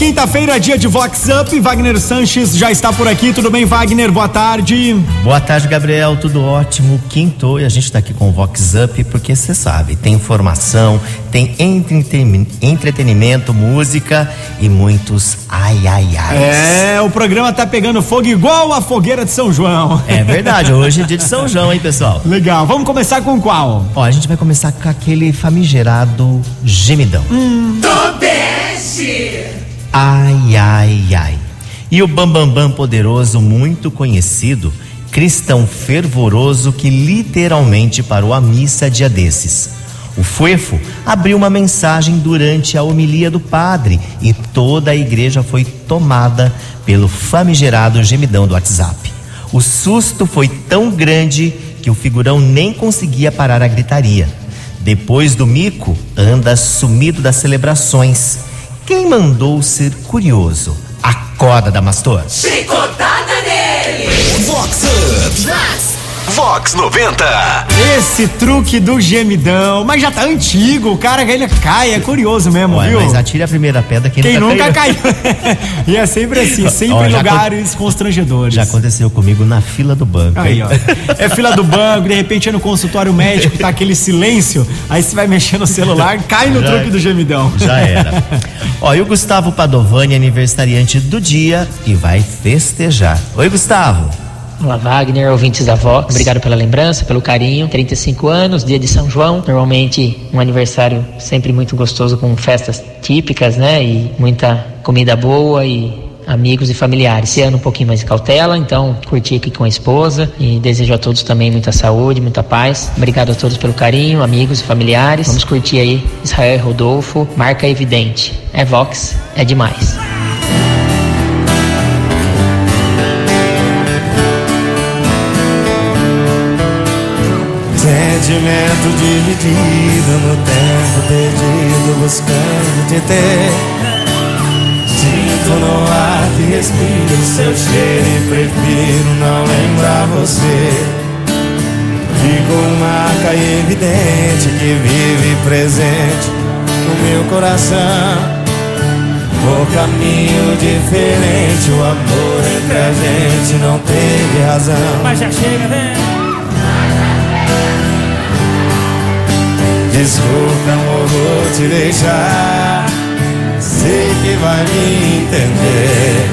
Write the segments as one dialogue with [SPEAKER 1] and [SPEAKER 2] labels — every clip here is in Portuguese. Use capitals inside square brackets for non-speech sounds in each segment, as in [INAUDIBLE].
[SPEAKER 1] quinta-feira, dia de Vox Up. Wagner Sanches já está por aqui. Tudo bem, Wagner? Boa tarde.
[SPEAKER 2] Boa tarde, Gabriel. Tudo ótimo. Quinto e a gente está aqui com o Vox Up porque você sabe, tem informação, tem entretenimento, música e muitos ai, ai, ai.
[SPEAKER 1] É, o programa tá pegando fogo igual a fogueira de São João.
[SPEAKER 2] É verdade, hoje é dia de São João, hein, pessoal?
[SPEAKER 1] Legal. Vamos começar com qual?
[SPEAKER 2] Ó, a gente vai começar com aquele famigerado gemidão.
[SPEAKER 3] Hum. Tobeste!
[SPEAKER 2] Ai, ai, ai. E o Bambambam Bam Bam poderoso, muito conhecido, cristão fervoroso que literalmente parou a missa dia desses. O Fuefo abriu uma mensagem durante a homilia do padre e toda a igreja foi tomada pelo famigerado gemidão do WhatsApp. O susto foi tão grande que o figurão nem conseguia parar a gritaria. Depois do mico, anda sumido das celebrações quem mandou ser curioso? A corda da
[SPEAKER 4] Vox 90.
[SPEAKER 1] Esse truque do gemidão, mas já tá antigo, o cara ele cai, é curioso mesmo,
[SPEAKER 2] Ué,
[SPEAKER 1] viu?
[SPEAKER 2] Mas atire a primeira pedra quem,
[SPEAKER 1] quem
[SPEAKER 2] nunca,
[SPEAKER 1] caiu. [LAUGHS] e é sempre assim, sempre em lugares constrangedores.
[SPEAKER 2] Já aconteceu comigo na fila do banco.
[SPEAKER 1] Aí, ó. É fila do banco, de repente é no consultório médico, tá aquele silêncio, aí você vai mexer no celular, [LAUGHS] cai no já, truque do gemidão.
[SPEAKER 2] Já era. [LAUGHS] ó, e o Gustavo Padovani, aniversariante do dia, e vai festejar. Oi, Gustavo.
[SPEAKER 5] Olá, Wagner, ouvintes da Vox. Obrigado pela lembrança, pelo carinho. 35 anos, dia de São João. Normalmente um aniversário sempre muito gostoso com festas típicas, né? E muita comida boa e amigos e familiares. Esse ano um pouquinho mais de cautela, então curti aqui com a esposa e desejo a todos também muita saúde, muita paz. Obrigado a todos pelo carinho, amigos e familiares. Vamos curtir aí Israel Rodolfo, marca evidente. É Vox, é demais.
[SPEAKER 6] Sentimento dividido no tempo perdido buscando te ter Sinto no ar que respiro seu cheiro e prefiro não lembrar você Fico marca evidente que vive presente no meu coração o caminho diferente, o amor entre a gente não teve razão.
[SPEAKER 3] Mas já chega, né?
[SPEAKER 6] Desculpa, amor, vou te deixar. Sei que vai me entender.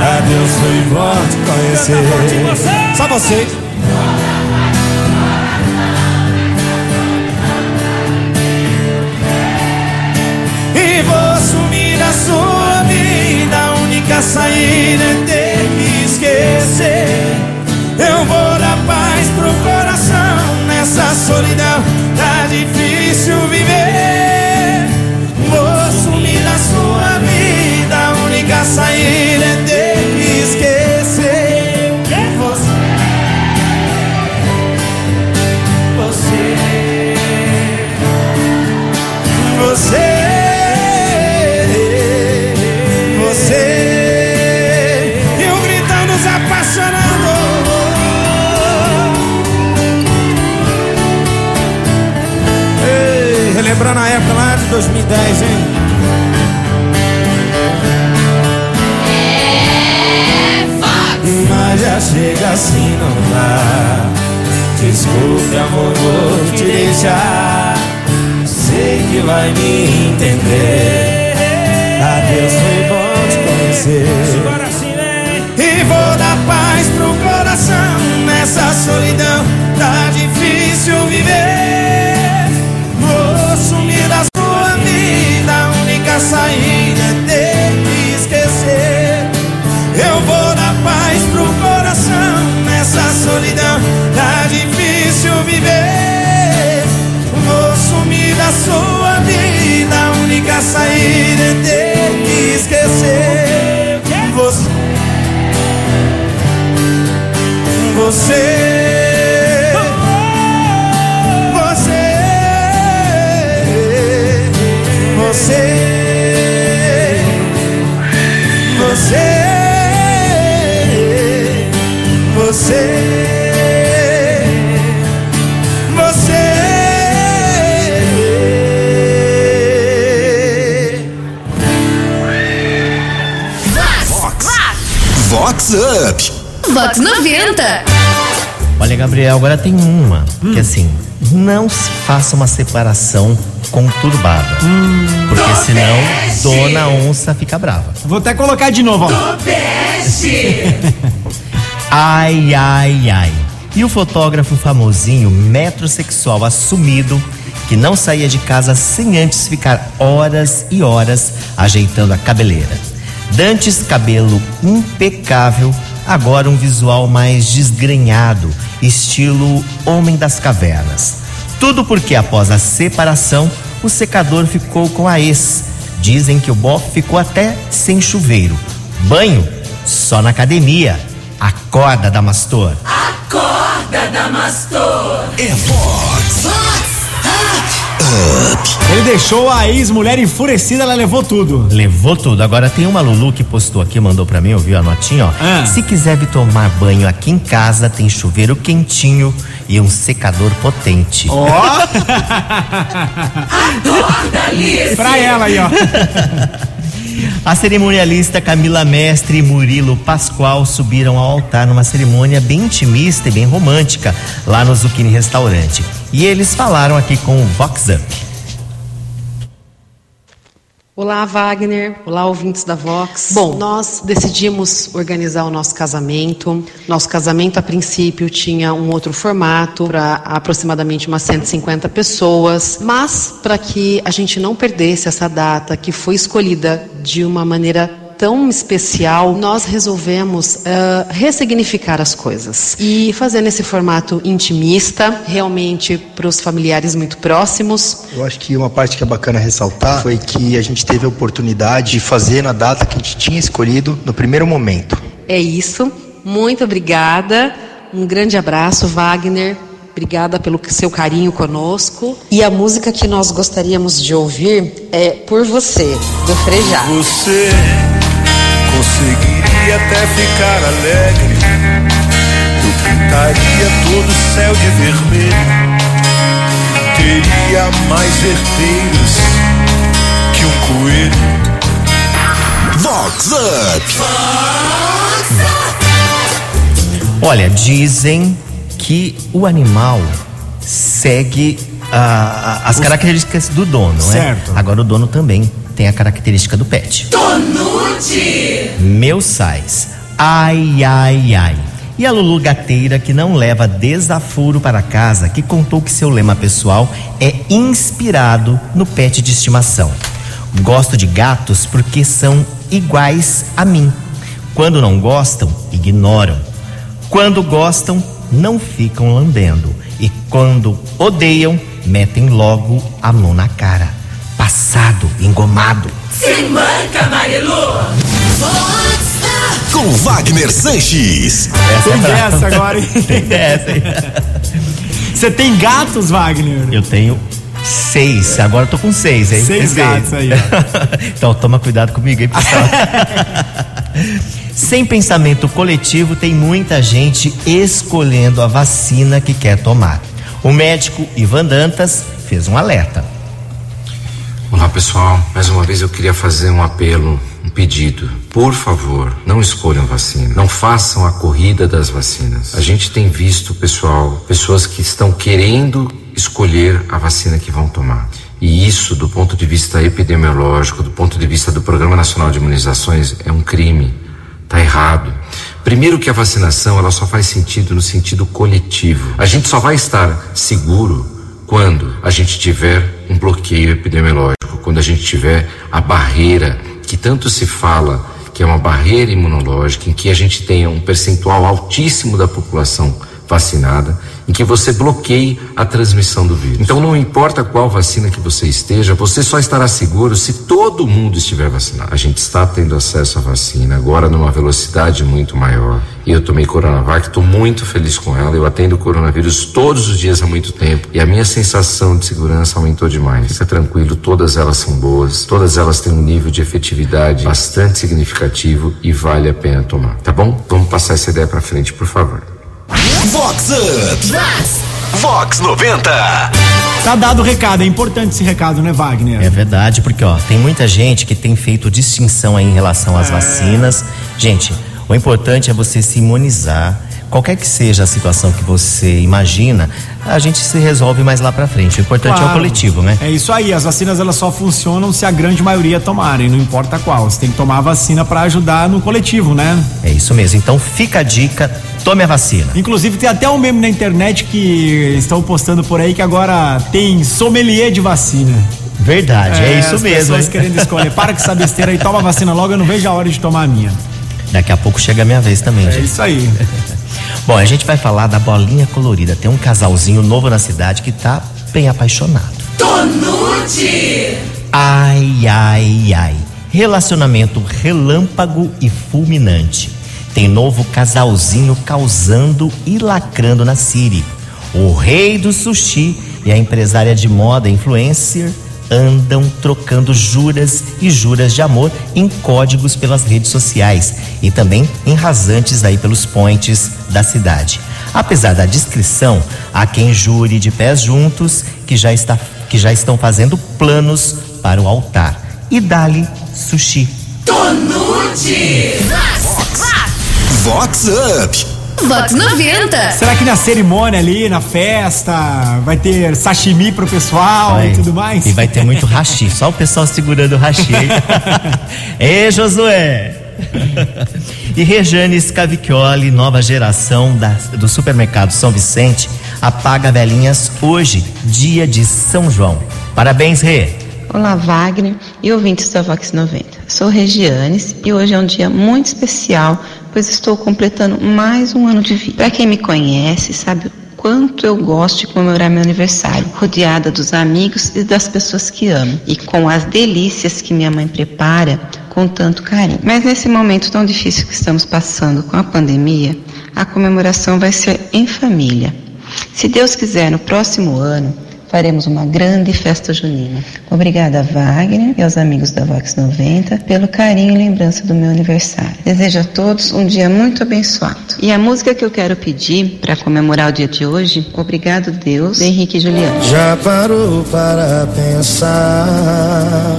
[SPEAKER 6] Adeus, foi bom te conhecer.
[SPEAKER 1] Só você.
[SPEAKER 6] E vou sumir da sua vida. A única saída é ter que esquecer. Eu vou
[SPEAKER 4] Up.
[SPEAKER 7] Vox 90.
[SPEAKER 2] Olha, Gabriel, agora tem uma que assim, não faça uma separação conturbada. porque senão Dona Onça fica brava.
[SPEAKER 1] Vou até colocar de novo, ó. [LAUGHS]
[SPEAKER 2] Ai, ai, ai. E o fotógrafo famosinho, metrosexual assumido, que não saía de casa sem antes ficar horas e horas ajeitando a cabeleira. Dantes cabelo impecável, agora um visual mais desgrenhado, estilo Homem das Cavernas. Tudo porque após a separação, o secador ficou com a ex. Dizem que o bofe ficou até sem chuveiro. Banho só na academia. Acorda, Damastor.
[SPEAKER 3] Acorda, Damastor.
[SPEAKER 4] É Vox.
[SPEAKER 1] Ele deixou a ex-mulher enfurecida, ela levou tudo.
[SPEAKER 2] Levou tudo. Agora tem uma Lulu que postou aqui, mandou pra mim, ouviu a notinha, ó.
[SPEAKER 1] Ah.
[SPEAKER 2] Se quiser vir tomar banho aqui em casa, tem chuveiro quentinho e um secador potente.
[SPEAKER 1] Ó, [LAUGHS]
[SPEAKER 3] Alice.
[SPEAKER 1] pra ela aí, ó.
[SPEAKER 2] A cerimonialista Camila Mestre e Murilo Pascoal subiram ao altar numa cerimônia bem intimista e bem romântica lá no Zucchini Restaurante. E eles falaram aqui com o Vox Up.
[SPEAKER 8] Olá, Wagner. Olá, ouvintes da Vox. Bom, nós decidimos organizar o nosso casamento. Nosso casamento, a princípio, tinha um outro formato para aproximadamente umas 150 pessoas, mas para que a gente não perdesse essa data que foi escolhida de uma maneira tão especial, nós resolvemos eh, ressignificar as coisas e fazer nesse formato intimista, realmente para os familiares muito próximos,
[SPEAKER 9] Eu acho que uma parte que é bacana ressaltar foi que a gente teve a oportunidade de fazer na data que a gente tinha escolhido no primeiro momento.
[SPEAKER 8] É isso. Muito obrigada. Um grande abraço, Wagner. Obrigada pelo seu carinho conosco. E a música que nós gostaríamos de ouvir é Por Você, do Frejá.
[SPEAKER 6] Você conseguiria até ficar alegre. Eu pintaria todo o céu de vermelho. Teria mais herdeiros que um coelho.
[SPEAKER 4] Vox Up.
[SPEAKER 2] Olha, dizem que o animal segue ah, as características do dono, né?
[SPEAKER 1] Certo.
[SPEAKER 2] Agora o dono também tem a característica do pet.
[SPEAKER 3] Tonute.
[SPEAKER 2] Meu sais. Ai, ai, ai. E a Lulu Gateira, que não leva desaforo para casa, que contou que seu lema pessoal é inspirado no pet de estimação. Gosto de gatos porque são iguais a mim. Quando não gostam, ignoram. Quando gostam, não ficam lambendo. E quando odeiam, metem logo a mão na cara. Passado, engomado.
[SPEAKER 3] Se manca, Marilu.
[SPEAKER 4] Com Wagner Sanches.
[SPEAKER 2] Essa
[SPEAKER 1] Tem dessa agora, hein? [LAUGHS]
[SPEAKER 2] Tem dessa, hein?
[SPEAKER 1] Você tem gatos, Wagner?
[SPEAKER 2] Eu tenho seis. Agora eu tô com seis, hein?
[SPEAKER 1] Seis gatos aí, [LAUGHS]
[SPEAKER 2] então toma cuidado comigo, hein, pessoal? [LAUGHS] Sem pensamento coletivo, tem muita gente escolhendo a vacina que quer tomar. O médico Ivan Dantas fez um alerta.
[SPEAKER 10] Olá pessoal, mais uma vez eu queria fazer um apelo, um pedido. Por favor, não escolham vacina, não façam a corrida das vacinas. A gente tem visto, pessoal, pessoas que estão querendo escolher a vacina que vão tomar. E isso, do ponto de vista epidemiológico, do ponto de vista do Programa Nacional de Imunizações, é um crime. Tá errado. Primeiro que a vacinação, ela só faz sentido no sentido coletivo. A gente só vai estar seguro quando a gente tiver um bloqueio epidemiológico, quando a gente tiver a barreira que tanto se fala, que é uma barreira imunológica, em que a gente tenha um percentual altíssimo da população vacinada, em que você bloqueie a transmissão do vírus. Então não importa qual vacina que você esteja, você só estará seguro se todo mundo estiver vacinado. A gente está tendo acesso à vacina agora numa velocidade muito maior. E eu tomei Coronavac, estou muito feliz com ela. Eu atendo coronavírus todos os dias há muito tempo e a minha sensação de segurança aumentou demais. Fica tranquilo, todas elas são boas, todas elas têm um nível de efetividade bastante significativo e vale a pena tomar. Tá bom? Vamos passar essa ideia para frente, por favor.
[SPEAKER 4] Vox Up. Vox 90.
[SPEAKER 1] Tá dado o recado, é importante esse recado, né, Wagner?
[SPEAKER 2] É verdade, porque ó, tem muita gente que tem feito distinção aí em relação às vacinas. Gente, O importante é você se imunizar. Qualquer que seja a situação que você imagina, a gente se resolve mais lá pra frente. O importante é o
[SPEAKER 1] Claro.
[SPEAKER 2] coletivo, né?
[SPEAKER 1] É isso aí, as vacinas elas só funcionam se a grande maioria tomarem, não importa qual. Você tem que tomar a vacina pra ajudar no coletivo, né?
[SPEAKER 2] É isso mesmo. Então fica a dica, tome a vacina.
[SPEAKER 1] Inclusive tem até um meme na internet que estão postando por aí que agora tem sommelier de vacina.
[SPEAKER 2] Verdade, é, isso
[SPEAKER 1] as
[SPEAKER 2] mesmo.
[SPEAKER 1] pessoas
[SPEAKER 2] hein?
[SPEAKER 1] querendo escolher. Para com essa besteira aí, toma a vacina logo, eu não vejo a hora de tomar a minha.
[SPEAKER 2] Daqui a pouco chega a minha vez também,
[SPEAKER 1] É
[SPEAKER 2] gente.
[SPEAKER 1] isso aí. [LAUGHS]
[SPEAKER 2] Bom, a gente vai falar da bolinha colorida. Tem um casalzinho novo na cidade que tá bem apaixonado.
[SPEAKER 4] Tonute.
[SPEAKER 2] Ai, ai, ai. Relacionamento relâmpago e fulminante. Tem novo casalzinho causando e lacrando na Siri. O rei do sushi e a empresária de moda influencer andam trocando juras e juras de amor em códigos pelas redes sociais e também em rasantes aí pelos points da cidade. Apesar da descrição, há quem jure de pés juntos que já, está, que já estão fazendo planos para o altar. E dali sushi.
[SPEAKER 4] Tonute.
[SPEAKER 11] Vox Up.
[SPEAKER 7] Vox 90.
[SPEAKER 1] Será que na cerimônia ali, na festa, vai ter sashimi pro pessoal
[SPEAKER 2] Vai.
[SPEAKER 1] e tudo mais?
[SPEAKER 2] E vai ter muito [LAUGHS] rachi, só o pessoal segurando o rachi. Ê, [LAUGHS] Josué! e Rejane Scavicchioli, nova geração da- do supermercado São Vicente, apaga velhinhas hoje, dia de São João. Parabéns, Rê!
[SPEAKER 12] Olá, Wagner e ouvintes da Vox 90. Sou Regianes e hoje é um dia muito especial, pois estou completando mais um ano de vida. Para quem me conhece, sabe o quanto eu gosto de comemorar meu aniversário, rodeada dos amigos e das pessoas que amo, e com as delícias que minha mãe prepara com tanto carinho. Mas nesse momento tão difícil que estamos passando com a pandemia, a comemoração vai ser em família. Se Deus quiser, no próximo ano, faremos uma grande festa junina. Obrigada, Wagner e aos amigos da Vox 90 pelo carinho e lembrança do meu aniversário. Desejo a todos um dia muito abençoado. E a música que eu quero pedir para comemorar o dia de hoje, Obrigado Deus, de Henrique Juliano.
[SPEAKER 13] Já parou para pensar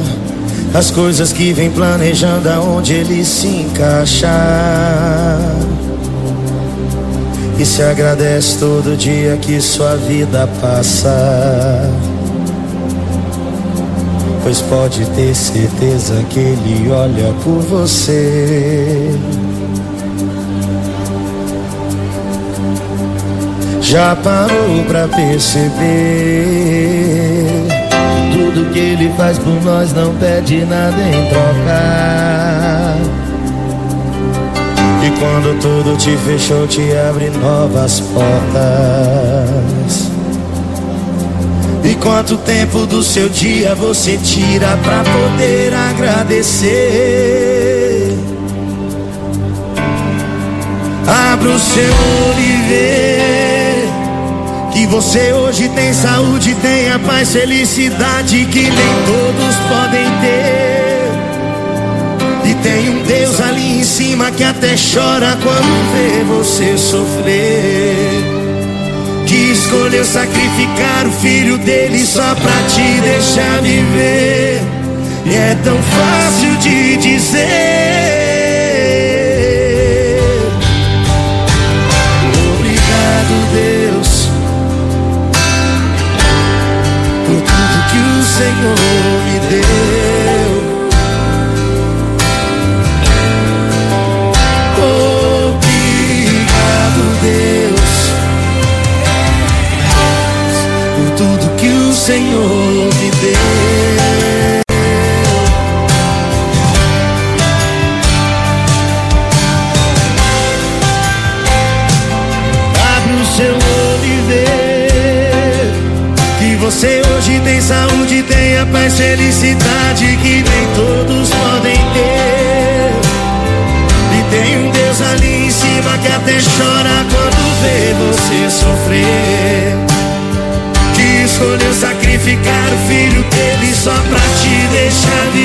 [SPEAKER 13] as coisas que vem planejando aonde ele se encaixar? E se agradece todo dia que sua vida passa. Pois pode ter certeza que ele olha por você. Já parou pra perceber tudo que ele faz por nós não pede nada em troca. E quando tudo te fechou, te abre novas portas. E quanto tempo do seu dia você tira pra poder agradecer? Abra o seu olho e vê que você hoje tem saúde, tem a paz, felicidade que nem todos podem ter. E tem um Deus ali em cima que até chora quando vê você sofrer. Que escolheu sacrificar o filho dele só pra te deixar viver. E é tão fácil de dizer. Obrigado, Deus, por tudo que o Senhor tudo que o Senhor me deu. Abre o seu olho e vê que você hoje tem saúde, tem a paz, felicidade que nem todos podem ter. E tem um Deus ali em cima que até chora quando vê você sofrer. Escolheu sacrificar o filho dele só pra te deixar viver.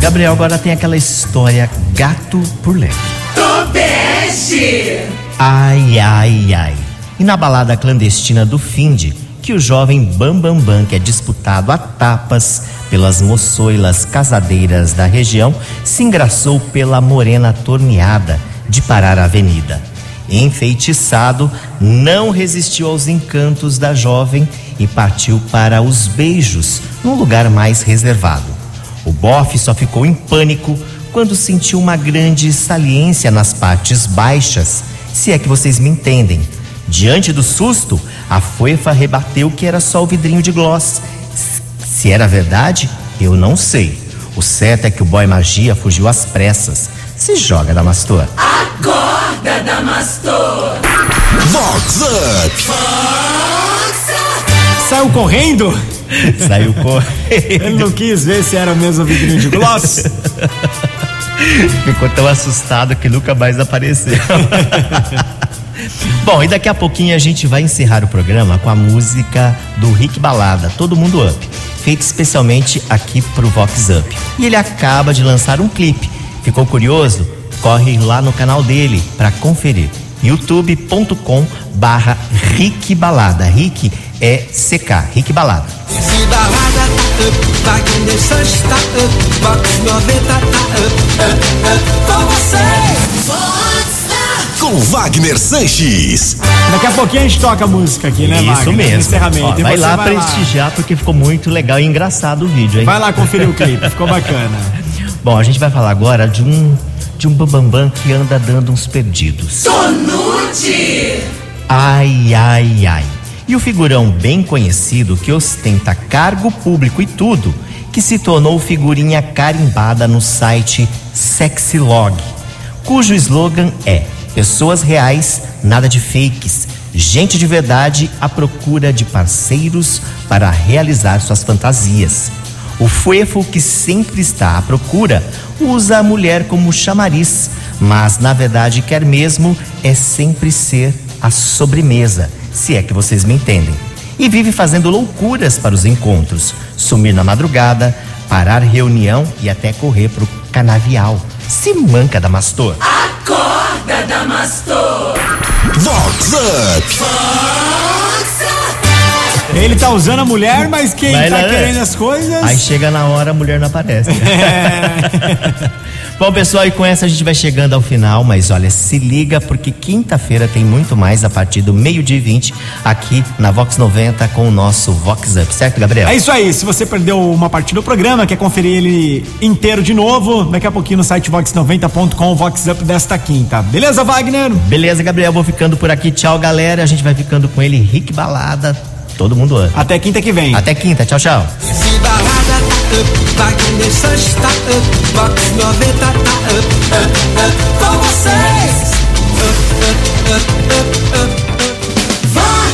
[SPEAKER 2] Gabriel, agora tem aquela história gato por leque.
[SPEAKER 3] Tobeste.
[SPEAKER 2] Ai, ai, ai. E na balada clandestina do Finde, que o jovem Bambambam, Bam Bam, que é disputado a tapas pelas moçoilas casadeiras da região, se engraçou pela morena torneada de parar a avenida. Enfeitiçado, não resistiu aos encantos da jovem e partiu para os beijos, num lugar mais reservado. O bofe só ficou em pânico quando sentiu uma grande saliência nas partes baixas, se é que vocês me entendem. Diante do susto, a foifa rebateu que era só o vidrinho de gloss. Se era verdade, eu não sei. O certo é que o boy magia fugiu às pressas. Se joga, Damastor.
[SPEAKER 3] Acorda, Damastor.
[SPEAKER 4] Vox Up.
[SPEAKER 1] Saiu correndo?
[SPEAKER 2] Saiu correndo. [LAUGHS]
[SPEAKER 1] Ele não quis ver se era mesmo vidrinho de gloss. [LAUGHS]
[SPEAKER 2] Ficou tão assustado que nunca mais apareceu. [LAUGHS] Bom, e daqui a pouquinho a gente vai encerrar o programa com a música do Rick Balada, Todo Mundo Up, feita especialmente aqui pro Vox Up. E ele acaba de lançar um clipe. Ficou curioso? Corre lá no canal dele para conferir. youtube.com barra Rick Balada. Rick é CK, Rick Balada.
[SPEAKER 6] Se balada tá up, Wagner Sanches tá up, Vox 90 tá up, up, up, com.
[SPEAKER 4] Com Wagner Sanches.
[SPEAKER 1] Daqui a pouquinho a gente toca a música aqui, né,
[SPEAKER 2] Isso
[SPEAKER 1] Wagner? No
[SPEAKER 2] mesmo.
[SPEAKER 1] encerramento.
[SPEAKER 2] Ó, vai lá prestigiar porque ficou muito legal e engraçado o vídeo, hein?
[SPEAKER 1] Vai lá conferir o clipe, ficou bacana. [LAUGHS]
[SPEAKER 2] Bom, a gente vai falar agora de um de um bambambam que anda dando uns perdidos.
[SPEAKER 3] Tonute.
[SPEAKER 2] Ai, ai, ai. E o figurão bem conhecido que ostenta cargo público e tudo, que se tornou figurinha carimbada no site Sexylog, cujo slogan é Pessoas reais, nada de fakes. Gente de verdade à procura de parceiros para realizar suas fantasias. O fuefo que sempre está à procura usa a mulher como chamariz, mas na verdade quer mesmo é sempre ser a sobremesa, se é que vocês me entendem. E vive fazendo loucuras para os encontros, sumir na madrugada, parar reunião e até correr pro canavial. Se manca da Mastor.
[SPEAKER 3] Acorda, Damastor.
[SPEAKER 4] Vox Up.
[SPEAKER 1] Ele tá usando a mulher, mas quem
[SPEAKER 2] Vai
[SPEAKER 1] tá
[SPEAKER 2] né?
[SPEAKER 1] querendo as coisas.
[SPEAKER 2] Aí chega na hora, a mulher não aparece. [LAUGHS] [LAUGHS] Bom, pessoal, e com essa a gente vai chegando ao final, mas olha, se liga porque quinta-feira tem muito mais a partir do meio-dia e 20 aqui na Vox 90 com o nosso Vox Up, certo, Gabriel?
[SPEAKER 1] É isso aí, se você perdeu uma parte do programa, quer conferir ele inteiro de novo, daqui a pouquinho no site vox90.com, Vox Up desta quinta. Beleza, Wagner?
[SPEAKER 2] Beleza, Gabriel, vou ficando por aqui. Tchau, galera. A gente vai ficando com ele, Rick Balada. Todo mundo up.
[SPEAKER 1] Até quinta que vem.
[SPEAKER 2] Até quinta, tchau, tchau.
[SPEAKER 6] Se balada tá up, Wagner Sanches tá up, Vox 90 tá up, up, up, com vocês. Up, up, up, up, up, up.
[SPEAKER 3] Vox